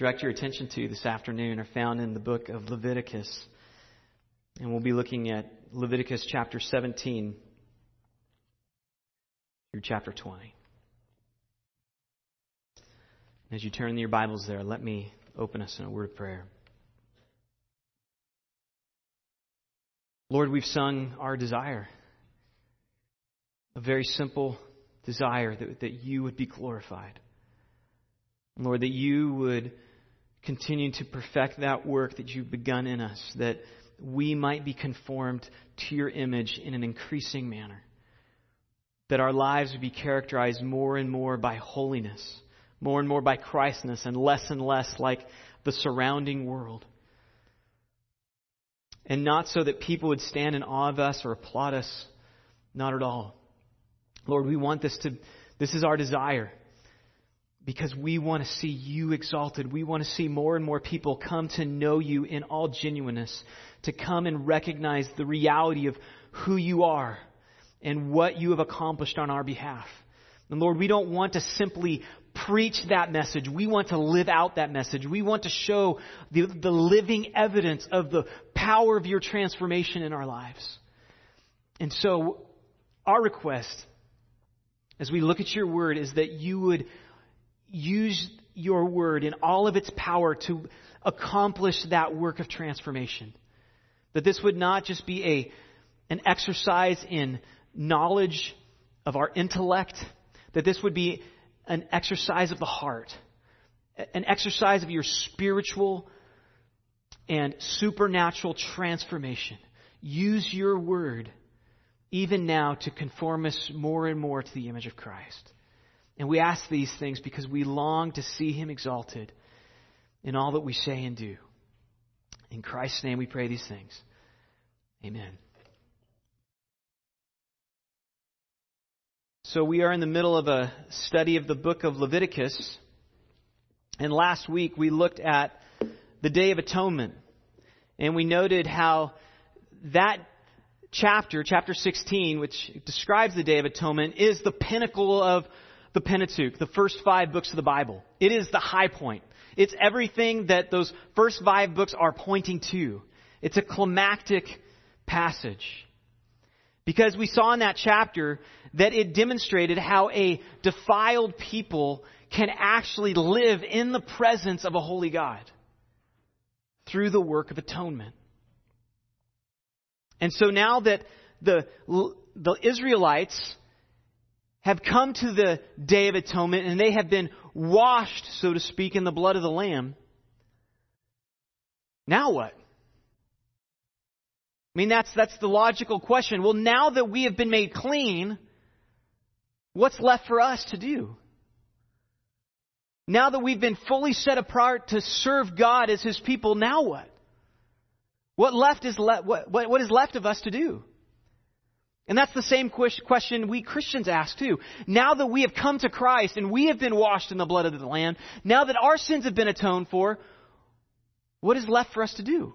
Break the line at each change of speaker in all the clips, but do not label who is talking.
direct your attention to this afternoon are found in the book of Leviticus. And we'll be looking at Leviticus chapter 17 through chapter 20. As you turn your Bibles there, let me open us in a word of prayer. Lord, we've sung our desire, a very simple desire that, that you would be glorified. Lord, that you would continue to perfect that work that you've begun in us, that we might be conformed to your image in an increasing manner, that our lives would be characterized more and more by holiness, more and more by Christness, and less and less like the surrounding world. And not so that people would stand in awe of us or applaud us, not at all. Lord, we want this to, this is our desire because we want to see you exalted. We want to see more and more people come to know you in all genuineness, to come and recognize the reality of who you are and what you have accomplished on our behalf. And Lord, we don't want to simply preach that message. We want to live out that message. We want to show the, the living evidence of the power of your transformation in our lives. And so, our request as we look at your word is that you would use your word in all of its power to accomplish that work of transformation. That this would not just be a, an exercise in knowledge of our intellect, that this would be an exercise of the heart, an exercise of your spiritual and supernatural transformation. Use your word even now to conform us more and more to the image of Christ. And we ask these things because we long to see him exalted in all that we say and do. In Christ's name we pray these things. Amen. So we are in the middle of a study of the book of Leviticus. And last week we looked at the Day of Atonement. And we noted how that chapter, chapter 16, which describes the Day of Atonement, is the pinnacle of the Pentateuch, the first five books of the Bible. It is the high point. It's everything that those first five books are pointing to. It's a climactic passage. Because we saw in that chapter that it demonstrated how a defiled people can actually live in the presence of a holy God through the work of atonement. And so now that the, the Israelites have come to the Day of Atonement and they have been washed, so to speak, in the blood of the Lamb, now what? I mean, that's, that's the logical question. Well, now that we have been made clean, what's left for us to do? Now that we've been fully set apart to serve God as His people, now what? What left is le- what, what, what is left of us to do? And that's the same question we Christians ask too. Now that we have come to Christ and we have been washed in the blood of the Lamb, now that our sins have been atoned for, what is left for us to do?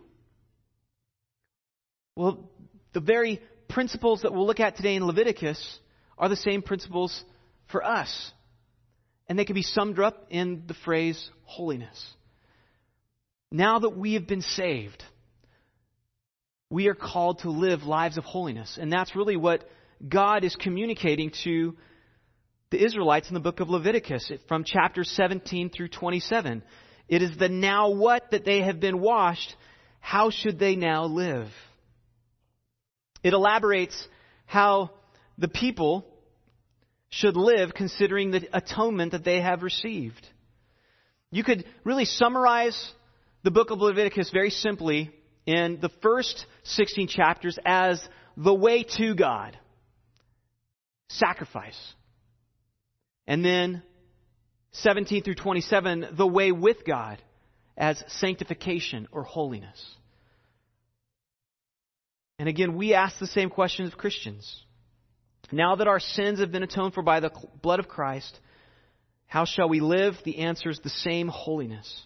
Well, the very principles that we'll look at today in Leviticus are the same principles for us. And they can be summed up in the phrase holiness. Now that we have been saved, we are called to live lives of holiness. And that's really what God is communicating to the Israelites in the book of Leviticus from chapter 17 through 27. It is the now what that they have been washed. How should they now live? It elaborates how the people should live considering the atonement that they have received. You could really summarize the book of Leviticus very simply in the first 16 chapters as the way to God sacrifice. And then 17 through 27, the way with God as sanctification or holiness. And again, we ask the same questions of Christians. Now that our sins have been atoned for by the blood of Christ, how shall we live? The answer is the same holiness.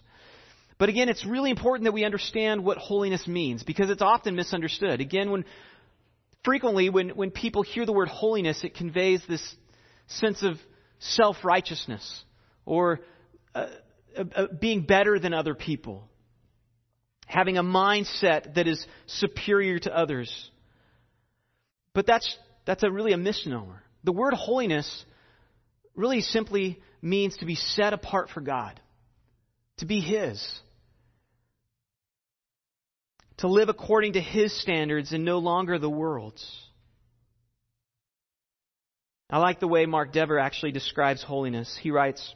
But again, it's really important that we understand what holiness means because it's often misunderstood. Again, when frequently when, when people hear the word holiness, it conveys this sense of self righteousness or uh, uh, uh, being better than other people, having a mindset that is superior to others. But that's, that's a really a misnomer. The word holiness really simply means to be set apart for God, to be His, to live according to His standards and no longer the world's. I like the way Mark Dever actually describes holiness. He writes,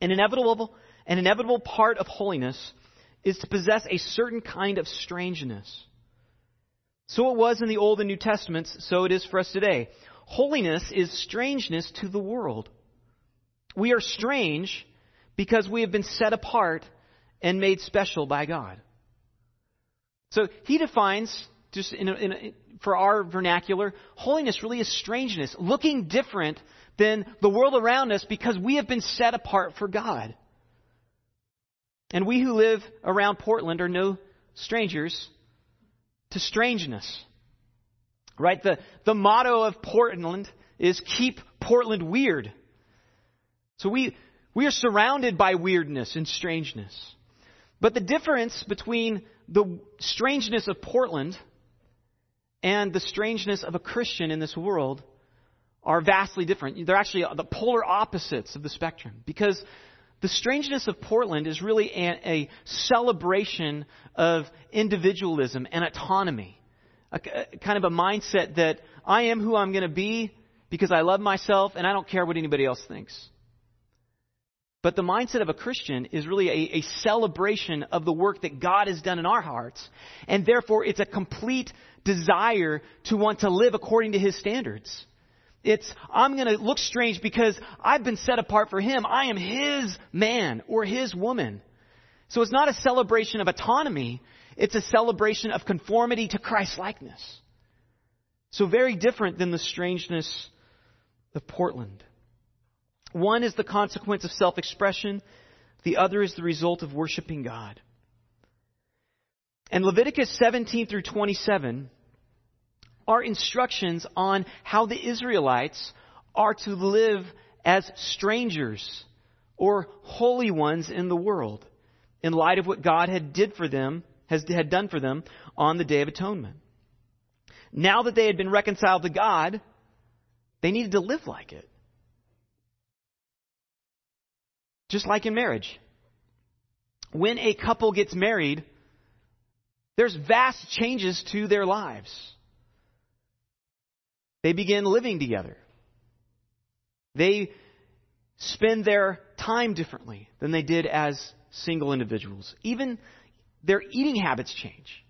an inevitable, an inevitable part of holiness is to possess a certain kind of strangeness. So it was in the Old and New Testaments, so it is for us today. Holiness is strangeness to the world. We are strange because we have been set apart and made special by God. So he defines, just in a, in a, for our vernacular, holiness really is strangeness, looking different than the world around us because we have been set apart for God. And we who live around Portland are no strangers to strangeness. Right? The, the motto of Portland is keep Portland weird. So we, we are surrounded by weirdness and strangeness. But the difference between the strangeness of Portland and the strangeness of a Christian in this world are vastly different. They're actually the polar opposites of the spectrum because the strangeness of Portland is really a, a celebration of individualism and autonomy. A, a kind of a mindset that I am who I'm going to be because I love myself and I don't care what anybody else thinks. But the mindset of a Christian is really a, a, celebration of the work that God has done in our hearts. And therefore, it's a complete desire to want to live according to His standards. It's, I'm going to look strange because I've been set apart for Him. I am His man or His woman. So it's not a celebration of autonomy. It's a celebration of conformity to Christ likeness. So very different than the strangeness of Portland. One is the consequence of self expression, the other is the result of worshiping God. And Leviticus 17 through 27 are instructions on how the Israelites are to live as strangers or holy ones in the world in light of what God had did for them has had done for them on the day of atonement. Now that they had been reconciled to God, they needed to live like it. Just like in marriage. When a couple gets married, there's vast changes to their lives. They begin living together. They spend their time differently than they did as single individuals. Even their eating habits change.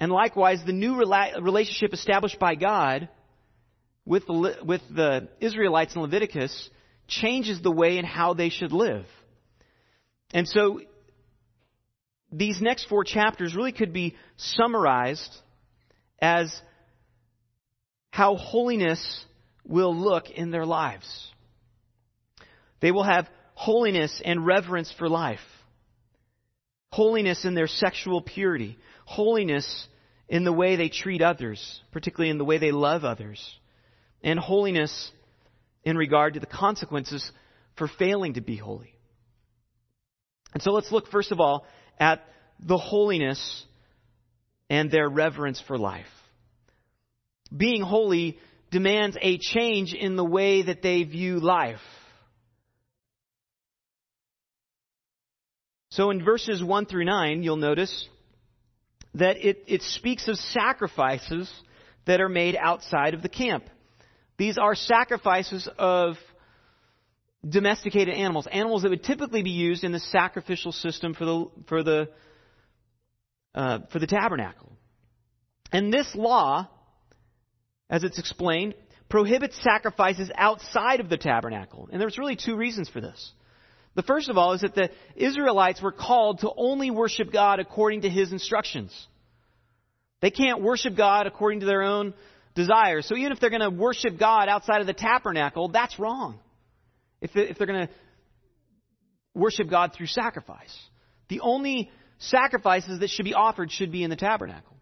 And likewise, the new relationship established by God with the, with the Israelites in Leviticus changes the way and how they should live. And so, these next four chapters really could be summarized as how holiness will look in their lives. They will have holiness and reverence for life, holiness in their sexual purity, holiness in the way they treat others, particularly in the way they love others, and holiness in regard to the consequences for failing to be holy. And so let's look first of all at the holiness and their reverence for life being holy demands a change in the way that they view life. So in verses 1 through 9, you'll notice that it, it speaks of sacrifices that are made outside of the camp. These are sacrifices of domesticated animals, animals that would typically be used in the sacrificial system for the, for the, uh, for the tabernacle. And this law as it's explained, prohibits sacrifices outside of the tabernacle. And there's really two reasons for this. The first of all is that the Israelites were called to only worship God according to His instructions. They can't worship God according to their own desires. So even if they're going to worship God outside of the tabernacle, that's wrong. If they're going to worship God through sacrifice. The only sacrifices that should be offered should be in the tabernacle.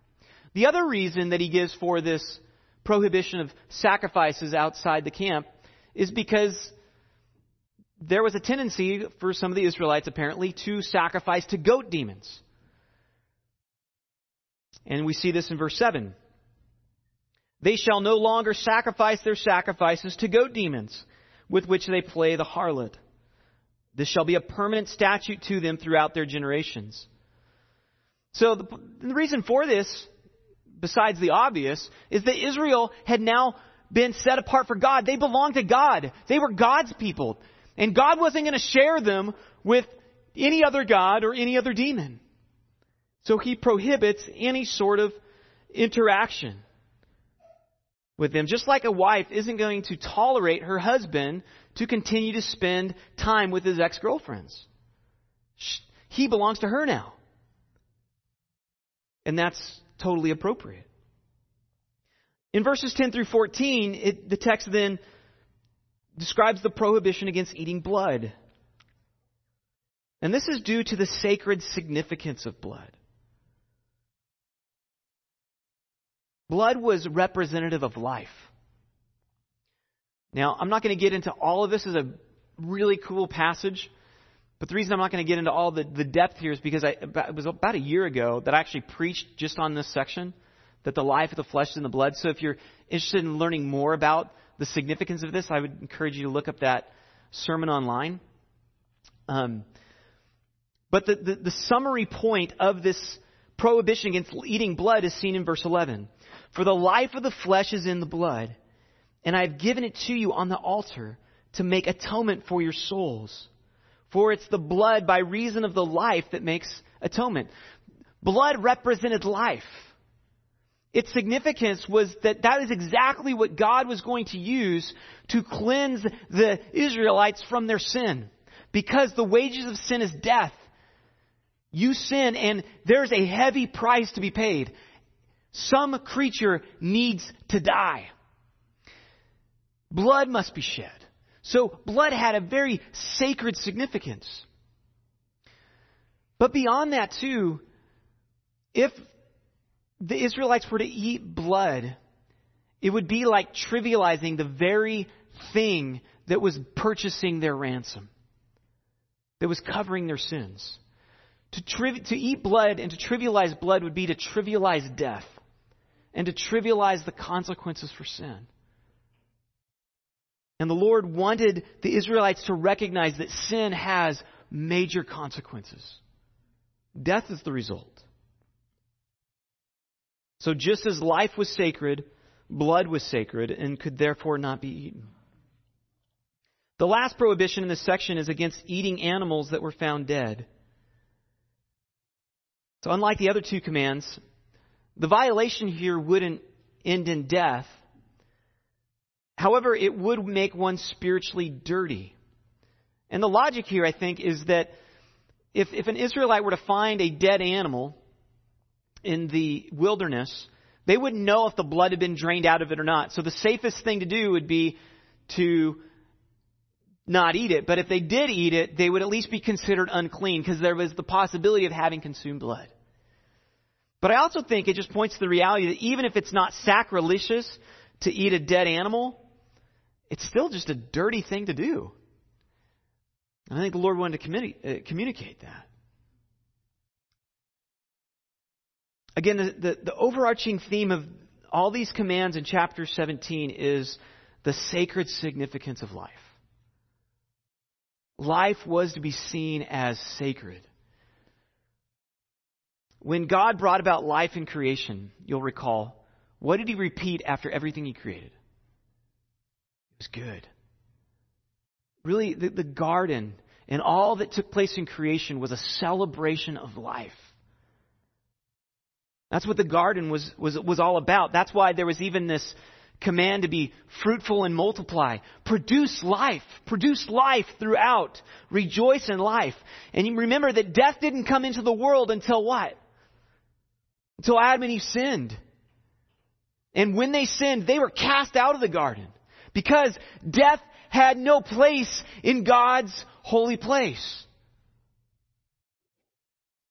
The other reason that he gives for this prohibition of sacrifices outside the camp is because there was a tendency for some of the Israelites, apparently, to sacrifice to goat demons. And we see this in verse 7. They shall no longer sacrifice their sacrifices to goat demons, with which they play the harlot. This shall be a permanent statute to them throughout their generations. So the, the reason for this, besides the obvious, is that Israel had now been set apart for God. They belonged to God. They were God's people. And God wasn't going to share them with any other God or any other demon. So he prohibits any sort of interaction with them. Just like a wife isn't going to tolerate her husband to continue to spend time with his ex girlfriends. He belongs to her now. And that's totally appropriate. In verses 10 through 14, it, the text then describes the prohibition against eating blood. And this is due to the sacred significance of blood. Blood was representative of life. Now, I'm not going to get into all of this as a really cool passage, but the reason I'm not going to get into all the, the depth here is because I, it was about a year ago that I actually preached just on this section, that the life of the flesh is in the blood. So if you're interested in learning more about the significance of this, I would encourage you to look up that sermon online. Um, but the, the, the summary point of this prohibition against eating blood is seen in verse 11. For the life of the flesh is in the blood, and I have given it to you on the altar to make atonement for your souls. For it's the blood by reason of the life that makes atonement. Blood represented life. Its significance was that that is exactly what God was going to use to cleanse the Israelites from their sin. Because the wages of sin is death. You sin and there's a heavy price to be paid. Some creature needs to die. Blood must be shed. So blood had a very sacred significance. But beyond that too, if the Israelites were to eat blood, it would be like trivializing the very thing that was purchasing their ransom, that was covering their sins. To, triv- to eat blood and to trivialize blood would be to trivialize death and to trivialize the consequences for sin. And the Lord wanted the Israelites to recognize that sin has major consequences. Death is the result. So just as life was sacred, blood was sacred and could therefore not be eaten. The last prohibition in this section is against eating animals that were found dead. So unlike the other two commands, the violation here wouldn't end in death. However, it would make one spiritually dirty. And the logic here, I think, is that if, if an Israelite were to find a dead animal in the wilderness, they wouldn't know if the blood had been drained out of it or not. So the safest thing to do would be to not eat it. But if they did eat it, they would at least be considered unclean because there was the possibility of having consumed blood. But I also think it just points to the reality that even if it's not sacrilegious to eat a dead animal, it's still just a dirty thing to do. I think the Lord wanted to communi- uh, communicate that. Again, the, the, the overarching theme of all these commands in chapter 17 is the sacred significance of life. Life was to be seen as sacred. When God brought about life in creation, you'll recall, what did he repeat after everything he created? It was good. Really, the, the garden and all that took place in creation was a celebration of life. That's what the garden was, was, was all about. That's why there was even this command to be fruitful and multiply. Produce life. Produce life throughout. Rejoice in life. And remember that death didn't come into the world until what? Until Adam and Eve sinned. And when they sinned, they were cast out of the garden because death had no place in God's holy place.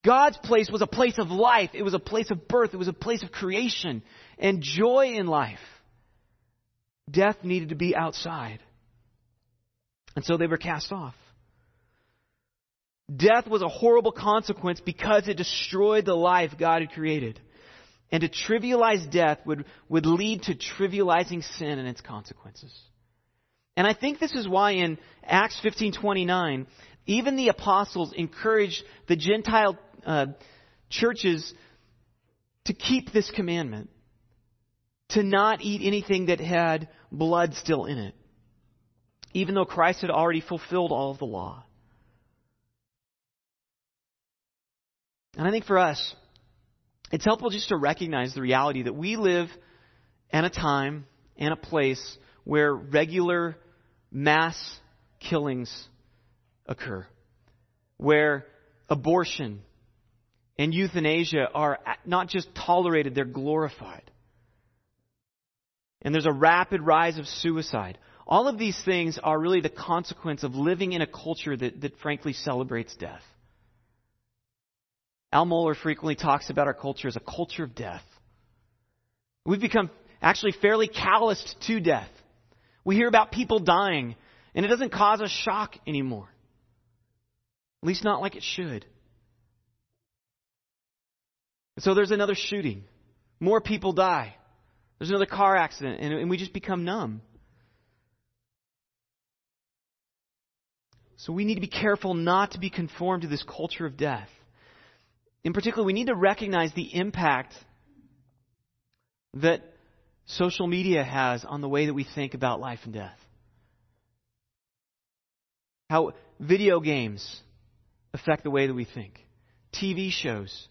God's place was a place of life. It was a place of birth. It was a place of creation and joy in life. Death needed to be outside. And so they were cast off. Death was a horrible consequence because it destroyed the life God had created. And to trivialize death would, would lead to trivializing sin and its consequences. And I think this is why in Acts 15:29, even the apostles encouraged the Gentile uh, churches to keep this commandment, to not eat anything that had blood still in it, even though Christ had already fulfilled all of the law. And I think for us, it's helpful just to recognize the reality that we live in a time and a place where regular mass killings occur, where abortion and euthanasia are not just tolerated, they're glorified. And there's a rapid rise of suicide. All of these things are really the consequence of living in a culture that, that frankly celebrates death. Al Mohler frequently talks about our culture as a culture of death. We've become actually fairly calloused to death. We hear about people dying, and it doesn't cause us shock anymore. At least not like it should. so there's another shooting. More people die. There's another car accident, and, and we just become numb. So we need to be careful not to be conformed to this culture of death. In particular, we need to recognize the impact that social media has on the way that we think about life and death. How video games affect the way that we think, TV shows,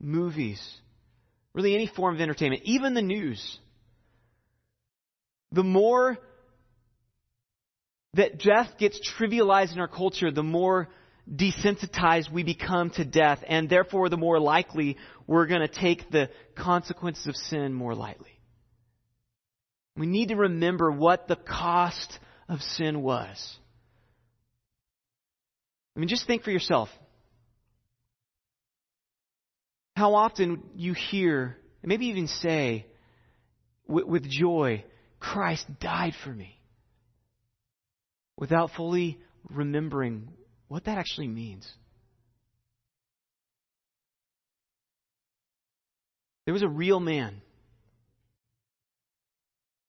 movies, really any form of entertainment, even the news. The more that death gets trivialized in our culture, the more desensitized we become to death, and therefore the more likely we're going to take the consequences of sin more lightly. We need to remember what the cost of sin was. I mean, just think for yourself. How often you hear, maybe even say, with, joy, Christ died for me, without fully remembering what that actually means. There was a real man,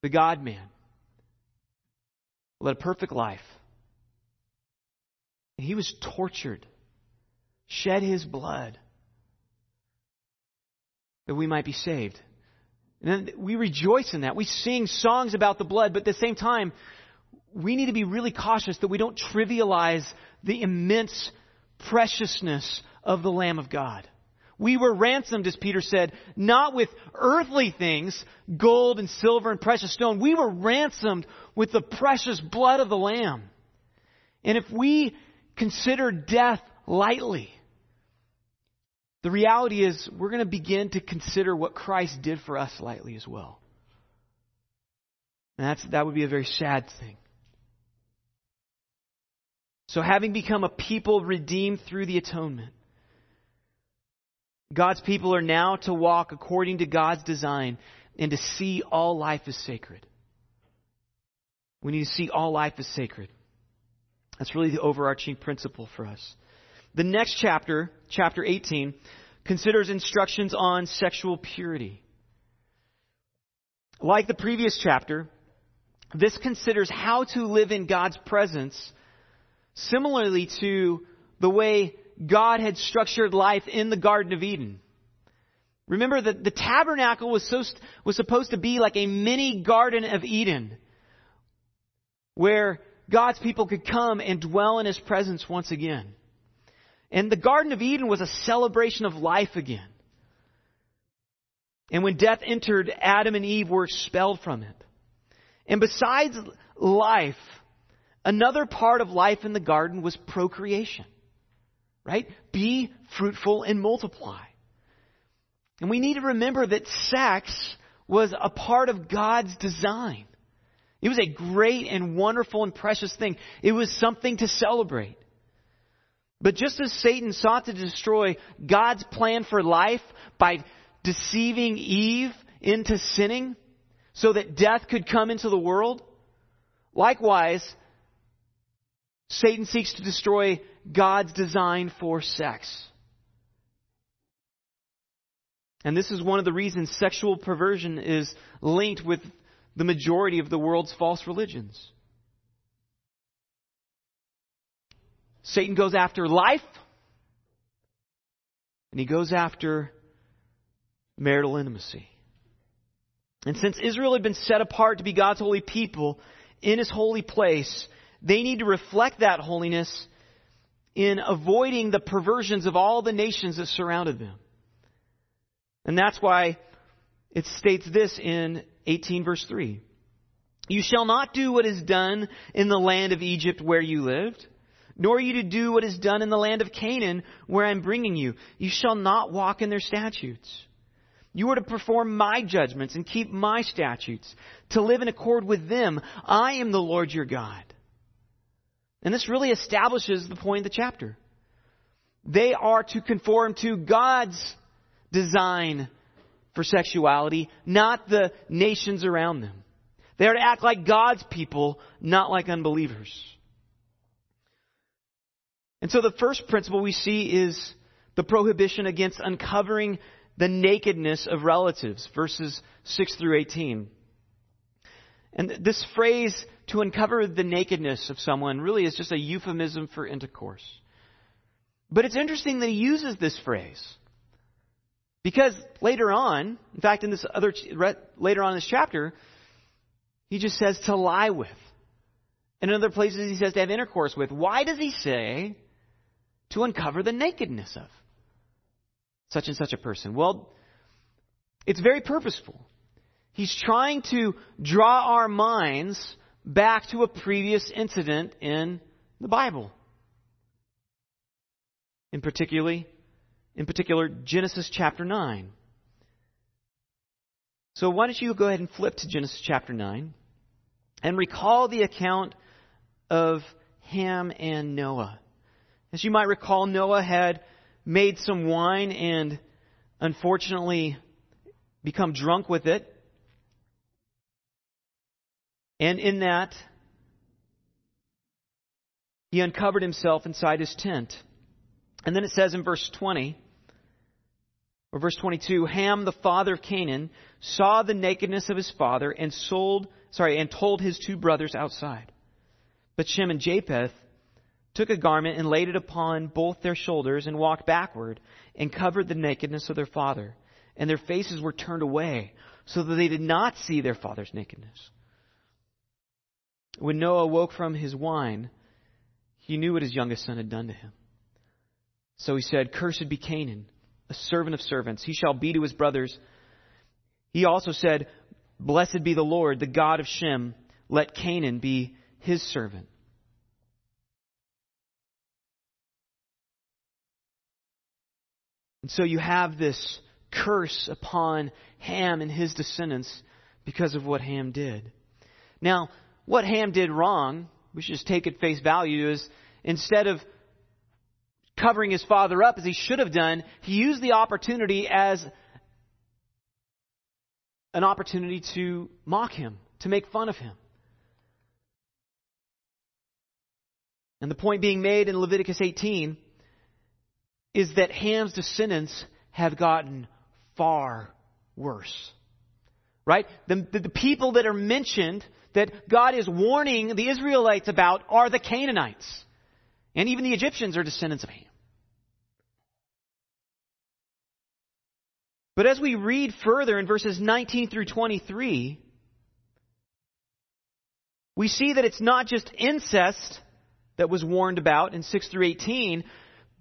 the God man, led a perfect life. And he was tortured, shed his blood, that we might be saved. And then we rejoice in that. We sing songs about the blood, but at the same time, we need to be really cautious that we don't trivialize the immense preciousness of the Lamb of God. We were ransomed, as Peter said, not with earthly things, gold and silver and precious stone. We were ransomed with the precious blood of the Lamb. And if we consider death lightly, the reality is we're going to begin to consider what Christ did for us lightly as well. And that's, that would be a very sad thing. So, having become a people redeemed through the atonement, God's people are now to walk according to God's design and to see all life as sacred. We need to see all life as sacred. That's really the overarching principle for us. The next chapter, chapter 18, considers instructions on sexual purity. Like the previous chapter, this considers how to live in God's presence similarly to the way God had structured life in the Garden of Eden. Remember that the tabernacle was, so, was supposed to be like a mini Garden of Eden where God's people could come and dwell in His presence once again. And the Garden of Eden was a celebration of life again. And when death entered, Adam and Eve were expelled from it. And besides life, Another part of life in the garden was procreation. Right? Be fruitful and multiply. And we need to remember that sex was a part of God's design. It was a great and wonderful and precious thing. It was something to celebrate. But just as Satan sought to destroy God's plan for life by deceiving Eve into sinning so that death could come into the world, likewise, Satan seeks to destroy God's design for sex. And this is one of the reasons sexual perversion is linked with the majority of the world's false religions. Satan goes after life, and he goes after marital intimacy. And since Israel had been set apart to be God's holy people in his holy place, they need to reflect that holiness in avoiding the perversions of all the nations that surrounded them. And that's why it states this in 18 verse 3. You shall not do what is done in the land of Egypt where you lived, nor are you to do what is done in the land of Canaan where I'm bringing you. You shall not walk in their statutes. You are to perform my judgments and keep my statutes, to live in accord with them. I am the Lord your God. And this really establishes the point of the chapter. They are to conform to God's design for sexuality, not the nations around them. They are to act like God's people, not like unbelievers. And so the first principle we see is the prohibition against uncovering the nakedness of relatives, verses 6 through 18. And this phrase, to uncover the nakedness of someone, really is just a euphemism for intercourse. But it's interesting that he uses this phrase. Because later on, in fact, in this other, later on in this chapter, he just says to lie with. And in other places he says to have intercourse with. Why does he say to uncover the nakedness of such and such a person? Well, it's very purposeful. He's trying to draw our minds back to a previous incident in the Bible. In particularly, in particular, Genesis chapter 9. So why don't you go ahead and flip to Genesis chapter 9 and recall the account of Ham and Noah. As you might recall, Noah had made some wine and unfortunately become drunk with it. And in that, he uncovered himself inside his tent. And then it says in verse 20, or verse 22, Ham, the father of Canaan, saw the nakedness of his father and sold, sorry, and told his two brothers outside. But Shem and Japheth took a garment and laid it upon both their shoulders and walked backward and covered the nakedness of their father. And their faces were turned away so that they did not see their father's nakedness. When Noah woke from his wine, he knew what his youngest son had done to him. So he said, Cursed be Canaan a servant of servants. He shall be to his brothers. He also said, Blessed be the Lord, the God of Shem. Let Canaan be his servant. And so you have this curse upon Ham and his descendants because of what Ham did. Now, what Ham did wrong, we should just take at face value, is instead of covering his father up as he should have done, he used the opportunity as an opportunity to mock him, to make fun of him. And the point being made in Leviticus 18 is that Ham's descendants have gotten far worse. Right? The, the, the, people that are mentioned that God is warning the Israelites about are the Canaanites. And even the Egyptians are descendants of Ham. But as we read further in verses 19 through 23, we see that it's not just incest that was warned about in 6 through 18,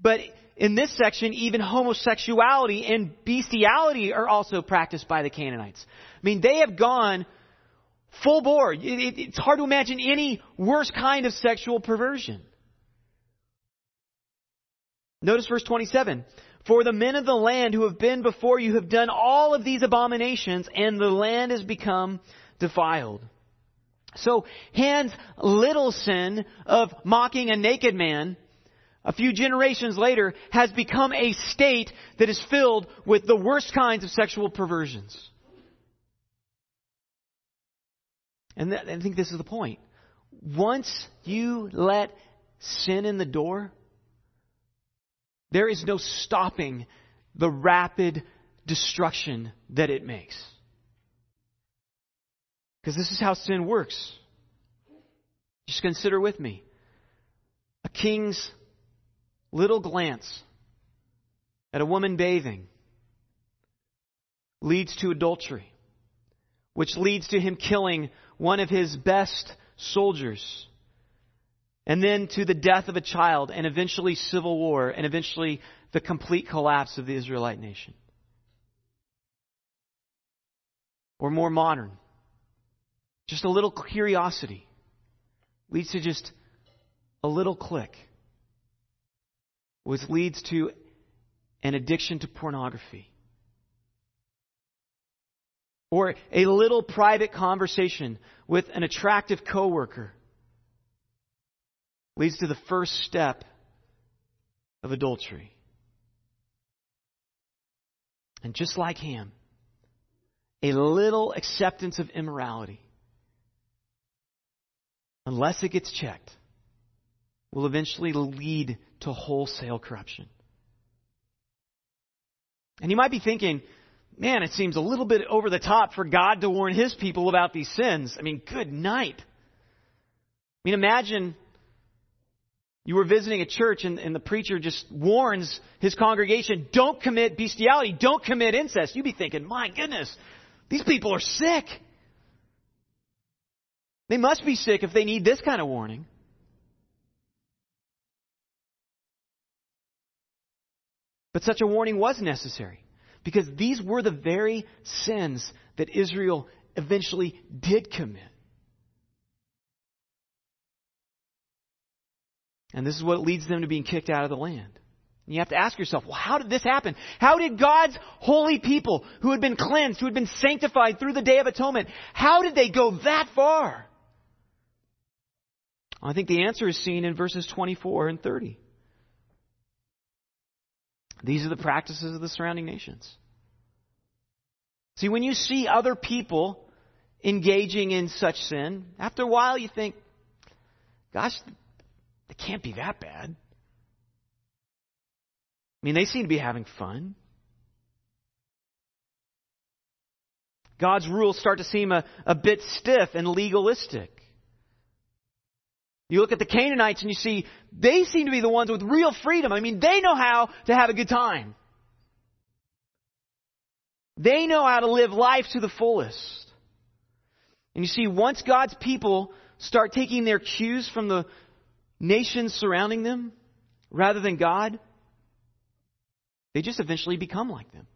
but in this section, even homosexuality and bestiality are also practiced by the Canaanites. I mean, they have gone full bore. It's hard to imagine any worse kind of sexual perversion. Notice verse 27. For the men of the land who have been before you have done all of these abominations, and the land has become defiled. So, Ham's little sin of mocking a naked man, a few generations later, has become a state that is filled with the worst kinds of sexual perversions. And I think this is the point. Once you let sin in the door, there is no stopping the rapid destruction that it makes. Because this is how sin works. Just consider with me. A king's little glance at a woman bathing leads to adultery, which leads to him killing one of his best soldiers, and then to the death of a child, and eventually civil war, and eventually the complete collapse of the Israelite nation. Or more modern, just a little curiosity leads to just a little click, which leads to an addiction to pornography. Or a little private conversation with an attractive coworker leads to the first step of adultery. And just like Ham, a little acceptance of immorality, unless it gets checked, will eventually lead to wholesale corruption. And you might be thinking, man, it seems a little bit over the top for God to warn his people about these sins. I mean, good night. I mean, imagine you were visiting a church and, and, the preacher just warns his congregation, don't commit bestiality, don't commit incest. You'd be thinking, my goodness, these people are sick. They must be sick if they need this kind of warning. But such a warning was necessary because these were the very sins that Israel eventually did commit. And this is what leads them to being kicked out of the land. And you have to ask yourself, well, how did this happen? How did God's holy people, who had been cleansed, who had been sanctified through the Day of Atonement, how did they go that far? I think the answer is seen in verses 24 and 30. These are the practices of the surrounding nations. See, when you see other people engaging in such sin, after a while you think, gosh, it can't be that bad. I mean, they seem to be having fun. God's rules start to seem a, a bit stiff and legalistic. You look at the Canaanites and you see they seem to be the ones with real freedom. I mean, they know how to have a good time. They know how to live life to the fullest. And you see, once God's people start taking their cues from the nations surrounding them rather than God, they just eventually become like them.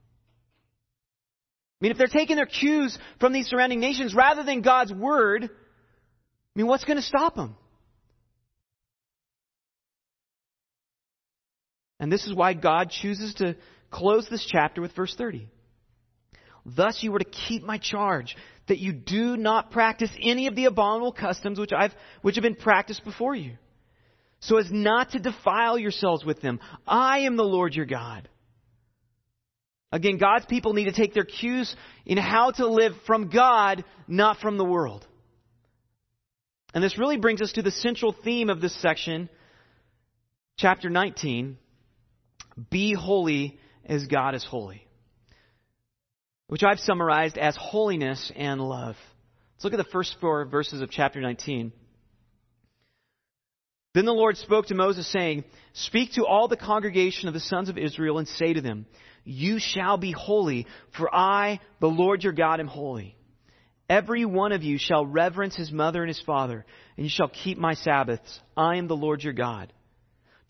I mean, if they're taking their cues from these surrounding nations rather than God's word, I mean, what's going to stop them? And this is why God chooses to close this chapter with verse 30. Thus you were to keep my charge, that you do not practice any of the abominable customs which, I've, which have been practiced before you, so as not to defile yourselves with them. I am the Lord your God. Again, God's people need to take their cues in how to live from God, not from the world. And this really brings us to the central theme of this section, chapter 19 be holy as God is holy, which I've summarized as holiness and love. Let's look at the first four verses of chapter 19. Then the Lord spoke to Moses, saying, Speak to all the congregation of the sons of Israel and say to them, You shall be holy, for I, the Lord your God, am holy. Every one of you shall reverence his mother and his father, and you shall keep my Sabbaths. I am the Lord your God.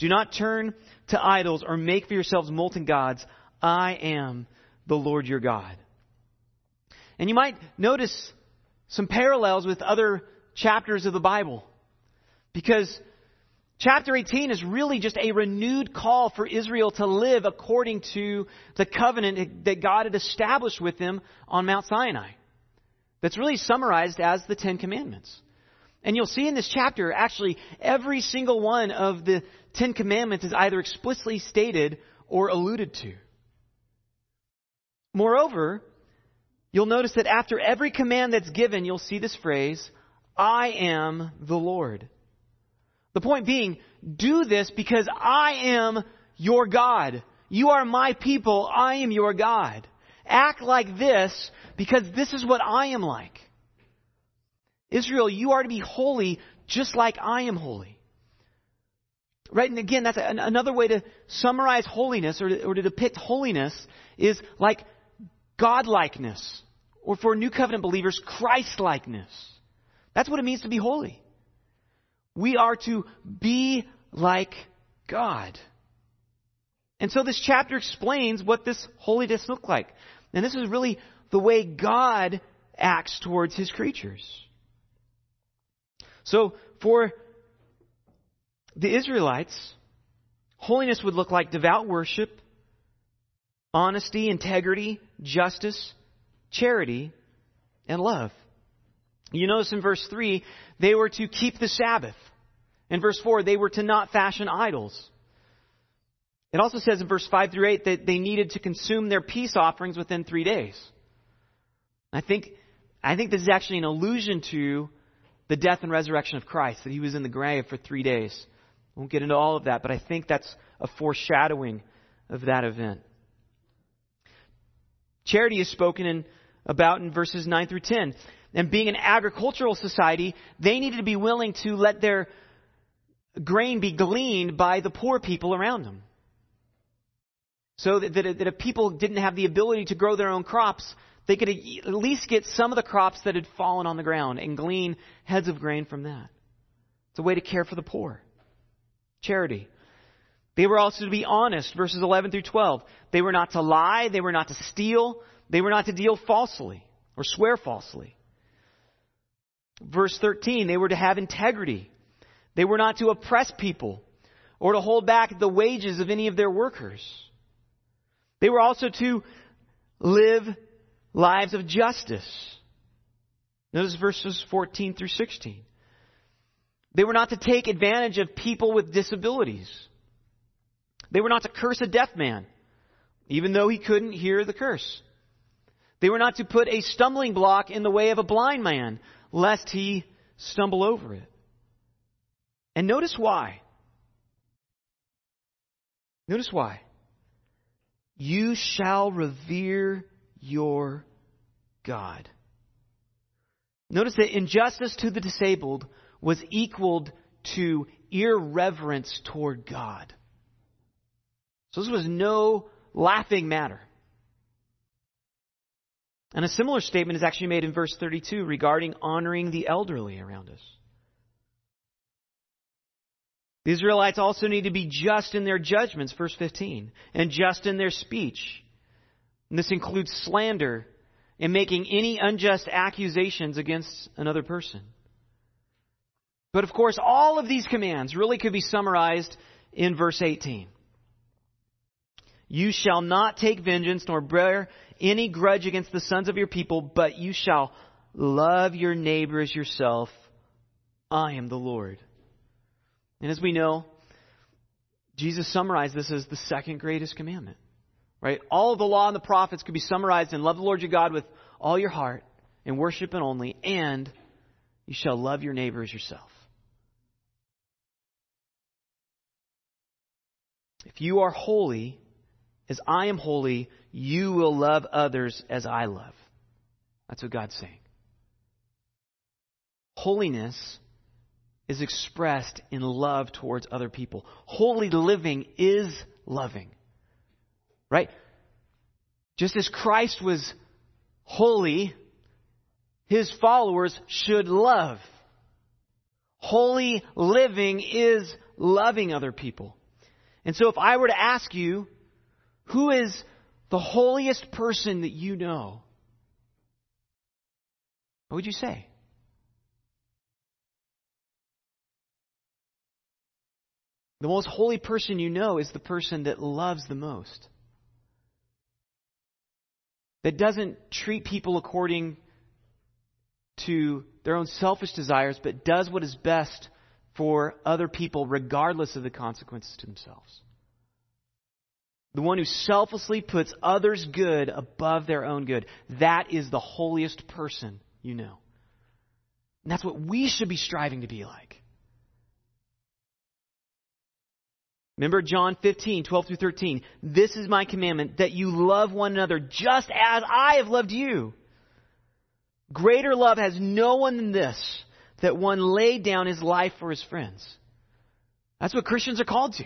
Do not turn to idols or make for yourselves molten gods. I am the Lord your God. And you might notice some parallels with other chapters of the Bible. Because chapter 18 is really just a renewed call for Israel to live according to the covenant that God had established with them on Mount Sinai. That's really summarized as the Ten Commandments. And you'll see in this chapter, actually, every single one of the Ten Commandments is either explicitly stated or alluded to. Moreover, you'll notice that after every command that's given, you'll see this phrase, I am the Lord. The point being, do this because I am your God. You are my people. I am your God. Act like this because this is what I am like. Israel, you are to be holy just like I am holy. Right? And again, that's another way to summarize holiness or to, or to depict holiness is like godlikeness. Or for New Covenant believers, Christlikeness. That's what it means to be holy. We are to be like God. And so this chapter explains what this holiness looks like. And this is really the way God acts towards his creatures. So for the Israelites, holiness would look like devout worship, honesty, integrity, justice, charity, and love. You notice in verse 3, they were to keep the Sabbath. In verse 4, they were to not fashion idols. It also says in verse 5 through 8 that they needed to consume their peace offerings within three days. I think, I think this is actually an allusion to the death and resurrection of Christ, that he was in the grave for three days. I won't get into all of that, but I think that's a foreshadowing of that event. Charity is spoken in, about in verses 9 through 10. And being an agricultural society, they needed to be willing to let their grain be gleaned by the poor people around them. So that, that, that if people didn't have the ability to grow their own crops, they could at least get some of the crops that had fallen on the ground and glean heads of grain from that. It's a way to care for the poor. Charity. They were also to be honest, verses 11 through 12. They were not to lie, they were not to steal, they were not to deal falsely or swear falsely. Verse 13, they were to have integrity. They were not to oppress people or to hold back the wages of any of their workers. They were also to live lives of justice. Notice verses 14 through 16. They were not to take advantage of people with disabilities. They were not to curse a deaf man, even though he couldn't hear the curse. They were not to put a stumbling block in the way of a blind man, lest he stumble over it. And notice why. Notice why. You shall revere your God. Notice that injustice to the disabled was equaled to irreverence toward God. So this was no laughing matter. And a similar statement is actually made in verse 32 regarding honoring the elderly around us. The Israelites also need to be just in their judgments, verse 15, and just in their speech. And this includes slander and making any unjust accusations against another person. But of course, all of these commands really could be summarized in verse 18. You shall not take vengeance nor bear any grudge against the sons of your people, but you shall love your neighbor as yourself. I am the Lord. And as we know, Jesus summarized this as the second greatest commandment. Right? All of the law and the prophets could be summarized in love the Lord your God with all your heart and worship Him only, and you shall love your neighbor as yourself. If you are holy, as I am holy, you will love others as I love. That's what God's saying. Holiness is expressed in love towards other people. Holy living is loving. Right? Just as Christ was holy, his followers should love. Holy living is loving other people. And so if I were to ask you, who is the holiest person that you know? What would you say? The most holy person you know is the person that loves the most that doesn't treat people according to their own selfish desires, but does what is best for other people, regardless of the consequences to themselves. The one who selflessly puts others' good above their own good. That is the holiest person you know. And that's what we should be striving to be like. Remember John 15, 12 through 13. This is my commandment, that you love one another just as I have loved you. Greater love has no one than this, that one laid down his life for his friends. That's what Christians are called to.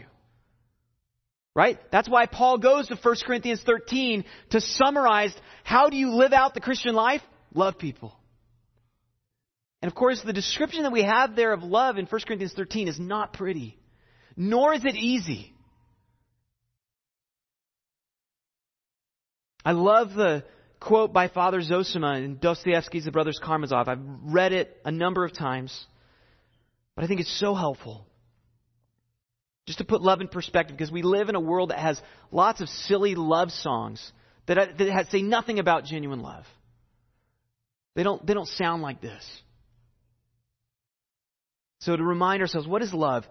Right? That's why Paul goes to 1 Corinthians 13 to summarize how do you live out the Christian life? Love people. And of course, the description that we have there of love in 1 Corinthians 13 is not pretty, nor is it easy. I love the quote by Father Zosima in Dostoevsky's The Brothers Karamazov. I've read it a number of times, but I think it's so helpful. Just to put love in perspective, because we live in a world that has lots of silly love songs that, that say nothing about genuine love. They don't, they don't sound like this. So to remind ourselves, what is love?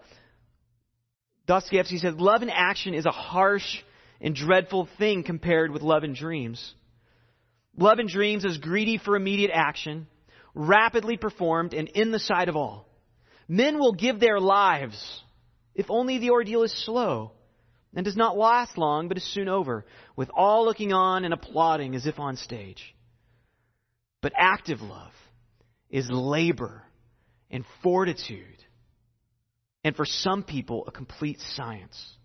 Dostoevsky said, love in action is a harsh and dreadful thing compared with love in dreams. Love in dreams is greedy for immediate action, rapidly performed, and in the sight of all. Men will give their lives if only the ordeal is slow and does not last long but is soon over, with all looking on and applauding as if on stage. But active love is labor and fortitude, and for some people, a complete science.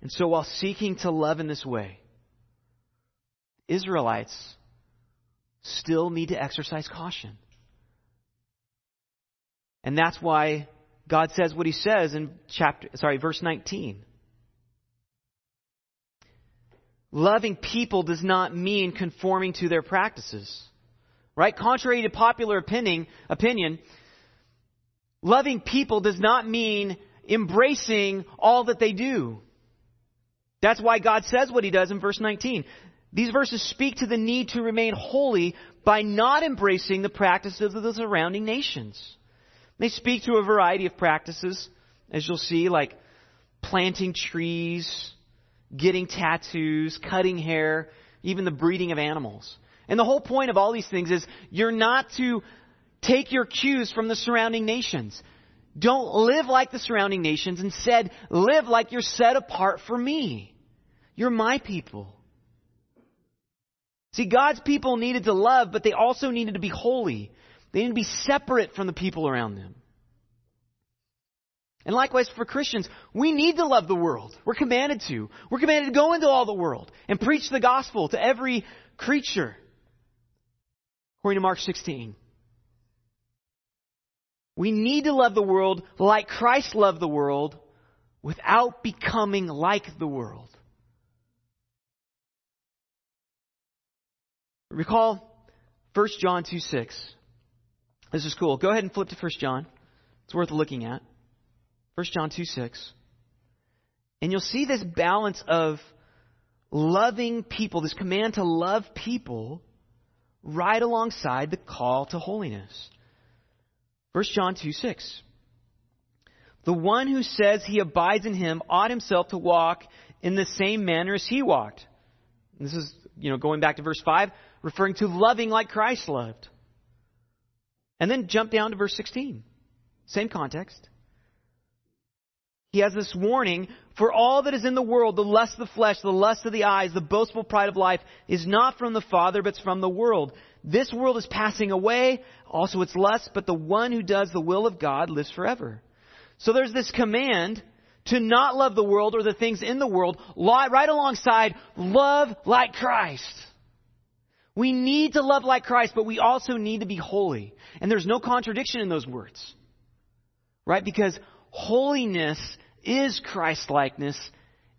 And so, while seeking to love in this way, Israelites still need to exercise caution. And that's why God says what he says in chapter sorry, verse 19. Loving people does not mean conforming to their practices. Right? Contrary to popular opinion, opinion, loving people does not mean embracing all that they do. That's why God says what he does in verse 19. These verses speak to the need to remain holy by not embracing the practices of the surrounding nations. They speak to a variety of practices, as you'll see, like planting trees, getting tattoos, cutting hair, even the breeding of animals. And the whole point of all these things is you're not to take your cues from the surrounding nations. Don't live like the surrounding nations. Instead, live like you're set apart for me. You're my people. See, God's people needed to love, but they also needed to be holy. They needed to be separate from the people around them. And likewise for Christians, we need to love the world. We're commanded to. We're commanded to go into all the world and preach the gospel to every creature according to Mark 16. We need to love the world like Christ loved the world without becoming like the world. Recall 1 John 2 6. This is cool. Go ahead and flip to 1 John. It's worth looking at. 1 John 2 6. And you'll see this balance of loving people, this command to love people right alongside the call to holiness. 1 John 2 6. The one who says he abides in him ought himself to walk in the same manner as he walked. And this is, you know, going back to verse 5, referring to loving like Christ loved. And then jump down to verse 16. Same context. He has this warning for all that is in the world, the lust of the flesh, the lust of the eyes, the boastful pride of life, is not from the Father, but it's from the world. This world is passing away, also its lust, but the one who does the will of God lives forever. So there's this command to not love the world or the things in the world, right alongside love like Christ. We need to love like Christ, but we also need to be holy. And there's no contradiction in those words. Right? Because Holiness is Christ likeness,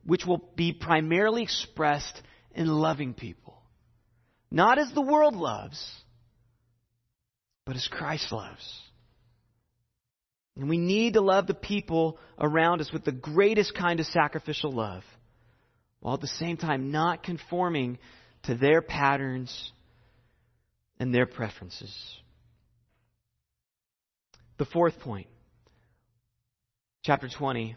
which will be primarily expressed in loving people. Not as the world loves, but as Christ loves. And we need to love the people around us with the greatest kind of sacrificial love, while at the same time not conforming to their patterns and their preferences. The fourth point chapter 20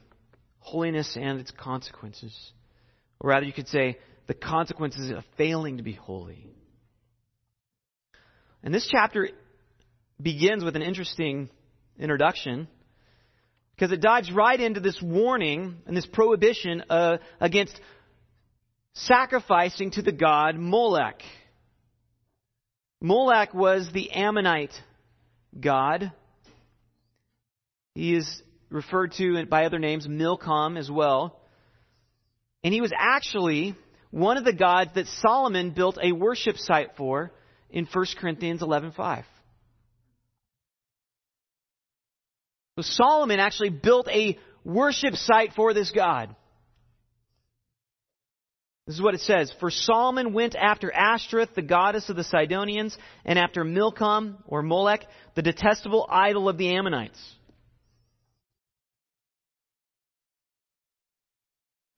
holiness and its consequences. Or rather, you could say the consequences of failing to be holy. And this chapter begins with an interesting introduction because it dives right into this warning and this prohibition uh, against sacrificing to the god Molech. Molech was the Ammonite god. He is referred to by other names, Milcom as well. And he was actually one of the gods that Solomon built a worship site for in 1 Corinthians 11:5. So Solomon actually built a worship site for this god. This is what it says. For Solomon went after Ashtoreth, the goddess of the Sidonians, and after Milcom, or Molech, the detestable idol of the Ammonites.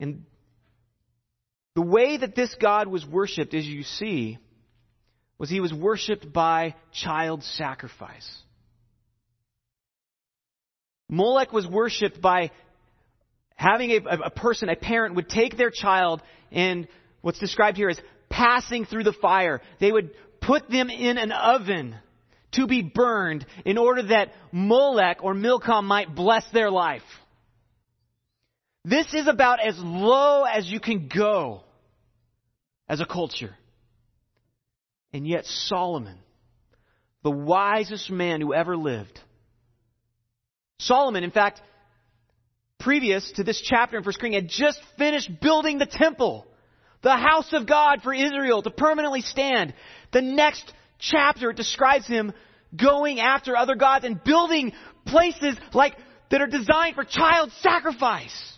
And the way that this God was worshipped, as you see, was he was worshipped by child sacrifice. Molech was worshipped by having a, a, person, a parent, would take their child and what's described here is passing through the fire. They would put them in an oven to be burned in order that Molech or Milcom might bless their life. This is about as low as you can go as a culture. And yet, Solomon, the wisest man who ever lived, Solomon, in fact, previous to this chapter in 1 Kings, had just finished building the temple, the house of God for Israel to permanently stand. The next chapter describes him going after other gods and building places like that are designed for child sacrifice.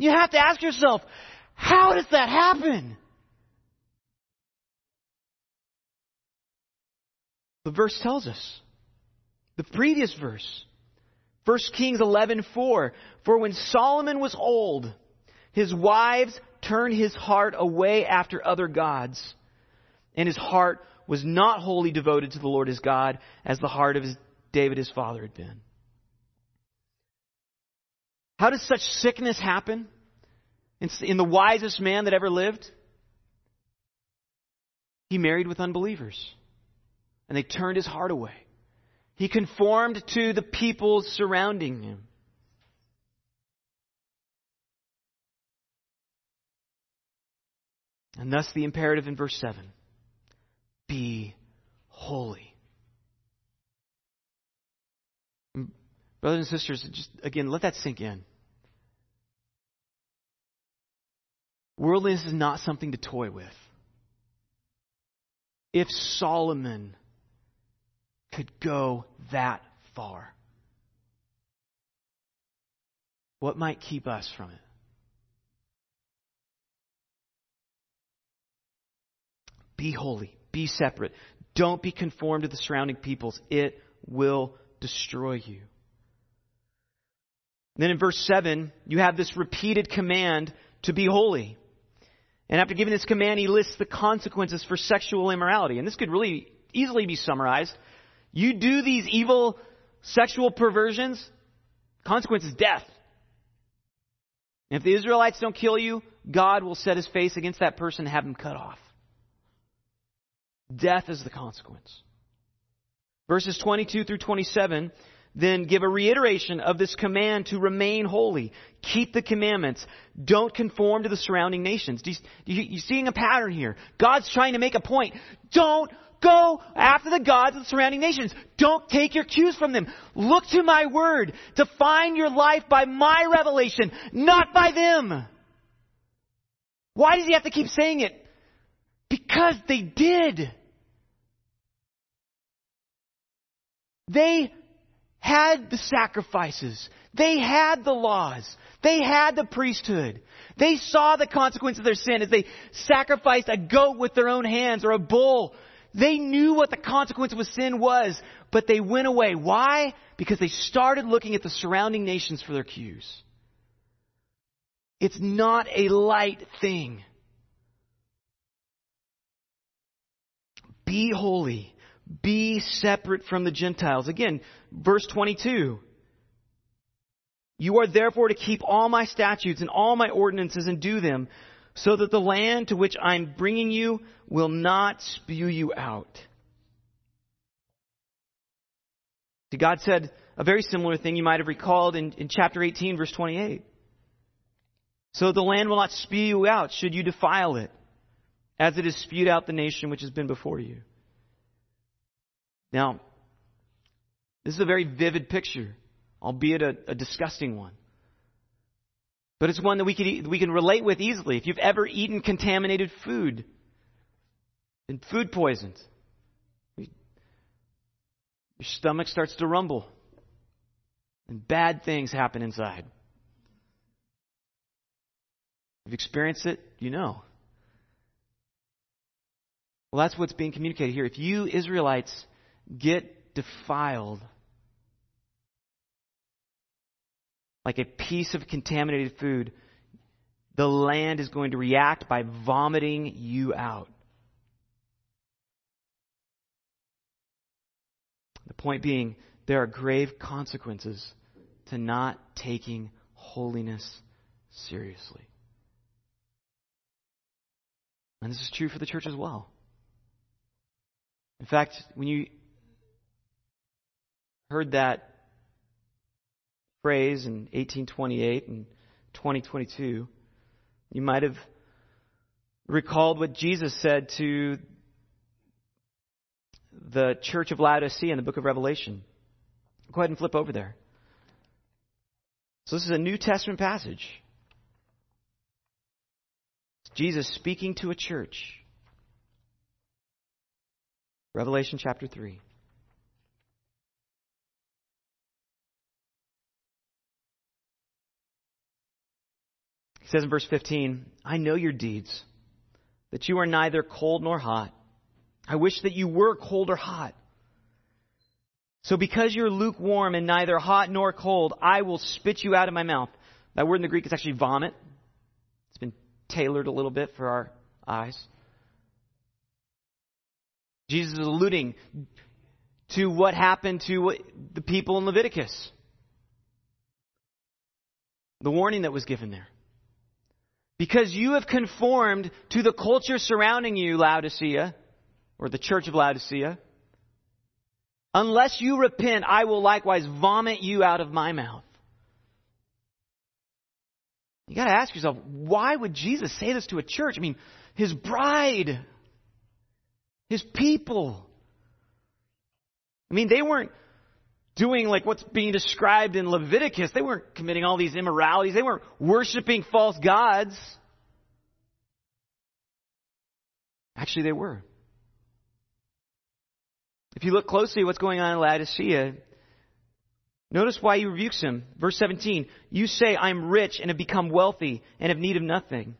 You have to ask yourself, how does that happen? The verse tells us. The previous verse. 1 Kings 11:4 For when Solomon was old his wives turned his heart away after other gods and his heart was not wholly devoted to the Lord his God as the heart of his, David his father had been. How does such sickness happen in the wisest man that ever lived? He married with unbelievers and they turned his heart away. He conformed to the people surrounding him. And thus the imperative in verse 7 be holy. Brothers and sisters, just again, let that sink in. Worldliness is not something to toy with. If Solomon could go that far? What might keep us from it? Be holy. Be separate. Don't be conformed to the surrounding peoples. It will destroy you. Then in verse 7, you have this repeated command to be holy. And after giving this command, he lists the consequences for sexual immorality. And this could really easily be summarized you do these evil sexual perversions, consequence is death. And if the Israelites don't kill you, God will set his face against that person and have him cut off. Death is the consequence. Verses 22 through 27 then give a reiteration of this command to remain holy. Keep the commandments. Don't conform to the surrounding nations. Do you, you, you seeing a pattern here? God's trying to make a point. Don't Go after the gods of the surrounding nations. Don't take your cues from them. Look to my word. Define your life by my revelation, not by them. Why does he have to keep saying it? Because they did. They had the sacrifices. They had the laws. They had the priesthood. They saw the consequence of their sin as they sacrificed a goat with their own hands or a bull they knew what the consequence of sin was, but they went away. Why? Because they started looking at the surrounding nations for their cues. It's not a light thing. Be holy. Be separate from the Gentiles. Again, verse 22. You are therefore to keep all my statutes and all my ordinances and do them, so that the land to which I'm bringing you will not spew you out. God said a very similar thing you might have recalled in, in chapter 18, verse 28. So the land will not spew you out should you defile it, as it has spewed out the nation which has been before you. Now, this is a very vivid picture, albeit a, a disgusting one. But it's one that we can, we can relate with easily. If you've ever eaten contaminated food, and food poisoned, your stomach starts to rumble, and bad things happen inside. If you've experienced it, you know. Well, that's what's being communicated here. If you Israelites get defiled like a piece of contaminated food, the land is going to react by vomiting you out. The point being, there are grave consequences to not taking holiness seriously. And this is true for the church as well. In fact, when you heard that phrase in 1828 and 2022, you might have recalled what Jesus said to the church of Laodicea in the book of Revelation. Go ahead and flip over there. So, this is a New Testament passage. Jesus speaking to a church. Revelation chapter 3. He says in verse 15, I know your deeds, that you are neither cold nor hot. I wish that you were cold or hot. So because you're lukewarm and neither hot nor cold, I will spit you out of my mouth. That word in the Greek is actually vomit. It's been tailored a little bit for our eyes. Jesus is alluding to what happened to the people in Leviticus. The warning that was given there. Because you have conformed to the culture surrounding you, Laodicea, or the church of Laodicea. Unless you repent, I will likewise vomit you out of my mouth. You got to ask yourself, why would Jesus say this to a church? I mean, his bride, his people. I mean, they weren't doing like what's being described in Leviticus. They weren't committing all these immoralities. They weren't worshiping false gods. Actually, they were. If you look closely at what's going on in Laodicea, notice why he rebukes him. Verse 17, you say, I'm rich and have become wealthy and have need of nothing.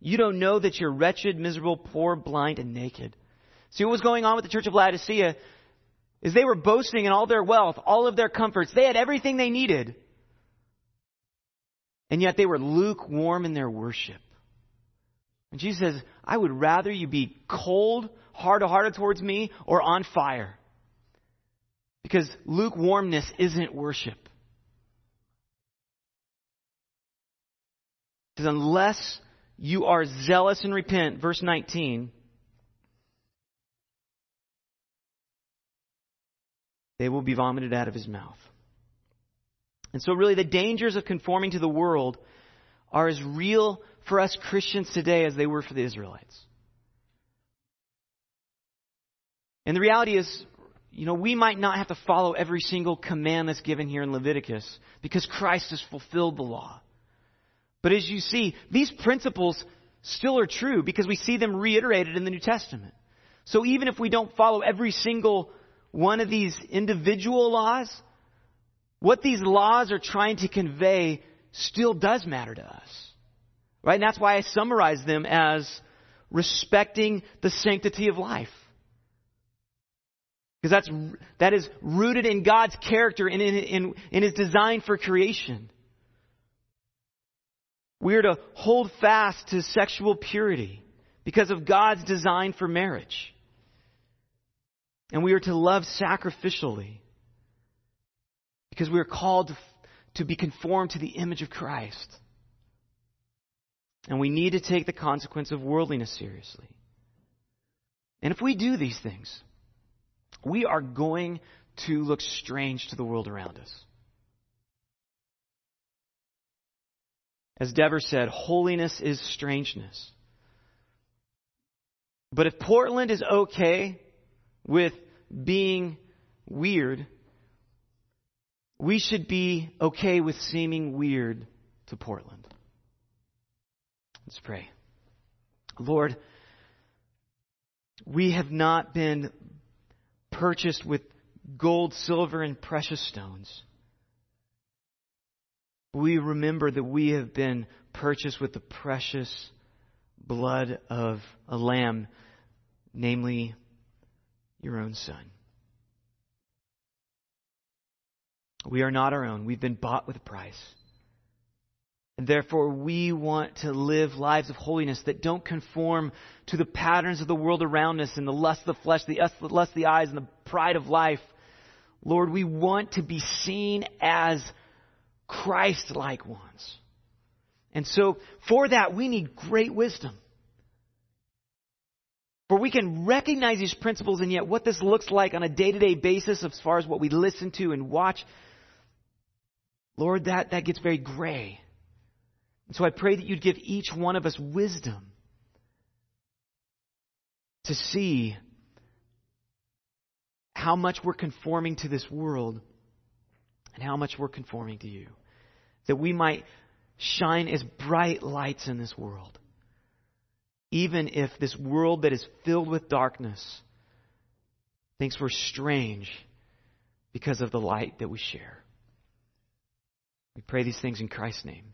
You don't know that you're wretched, miserable, poor, blind, and naked. See what was going on with the church of Laodicea? Is they were boasting in all their wealth, all of their comforts. They had everything they needed. And yet they were lukewarm in their worship. And Jesus says, I would rather you be cold, hard hearted towards me, or on fire. Because lukewarmness isn't worship. Because unless you are zealous and repent, verse 19, they will be vomited out of his mouth. And so, really, the dangers of conforming to the world are as real for us Christians today as they were for the Israelites. And the reality is, you know, we might not have to follow every single command that's given here in Leviticus because Christ has fulfilled the law. But as you see, these principles still are true because we see them reiterated in the New Testament. So even if we don't follow every single one of these individual laws, what these laws are trying to convey still does matter to us. Right? And that's why I summarize them as respecting the sanctity of life. Because that's, that is rooted in God's character and in, in, in His design for creation. We are to hold fast to sexual purity because of God's design for marriage. And we are to love sacrificially because we are called to, be conformed to the image of Christ. And we need to take the consequence of worldliness seriously. And if we do these things, we are going to look strange to the world around us. As Dever said, holiness is strangeness. But if Portland is okay with being weird, we should be okay with seeming weird to Portland. Let's pray. Lord, we have not been purchased with gold, silver, and precious stones. We remember that we have been purchased with the precious blood of a lamb, namely your own Son. We are not our own. We've been bought with a price. And therefore, we want to live lives of holiness that don't conform to the patterns of the world around us and the lust of the flesh, the lust of the eyes, and the pride of life. Lord, we want to be seen as Christ like ones. And so, for that, we need great wisdom. For we can recognize these principles, and yet what this looks like on a day to day basis, as far as what we listen to and watch, Lord, that, that gets very gray. And so I pray that you'd give each one of us wisdom to see how much we're conforming to this world and how much we're conforming to you. That we might shine as bright lights in this world. Even if this world that is filled with darkness thinks we're strange because of the light that we share. We pray these things in Christ's name.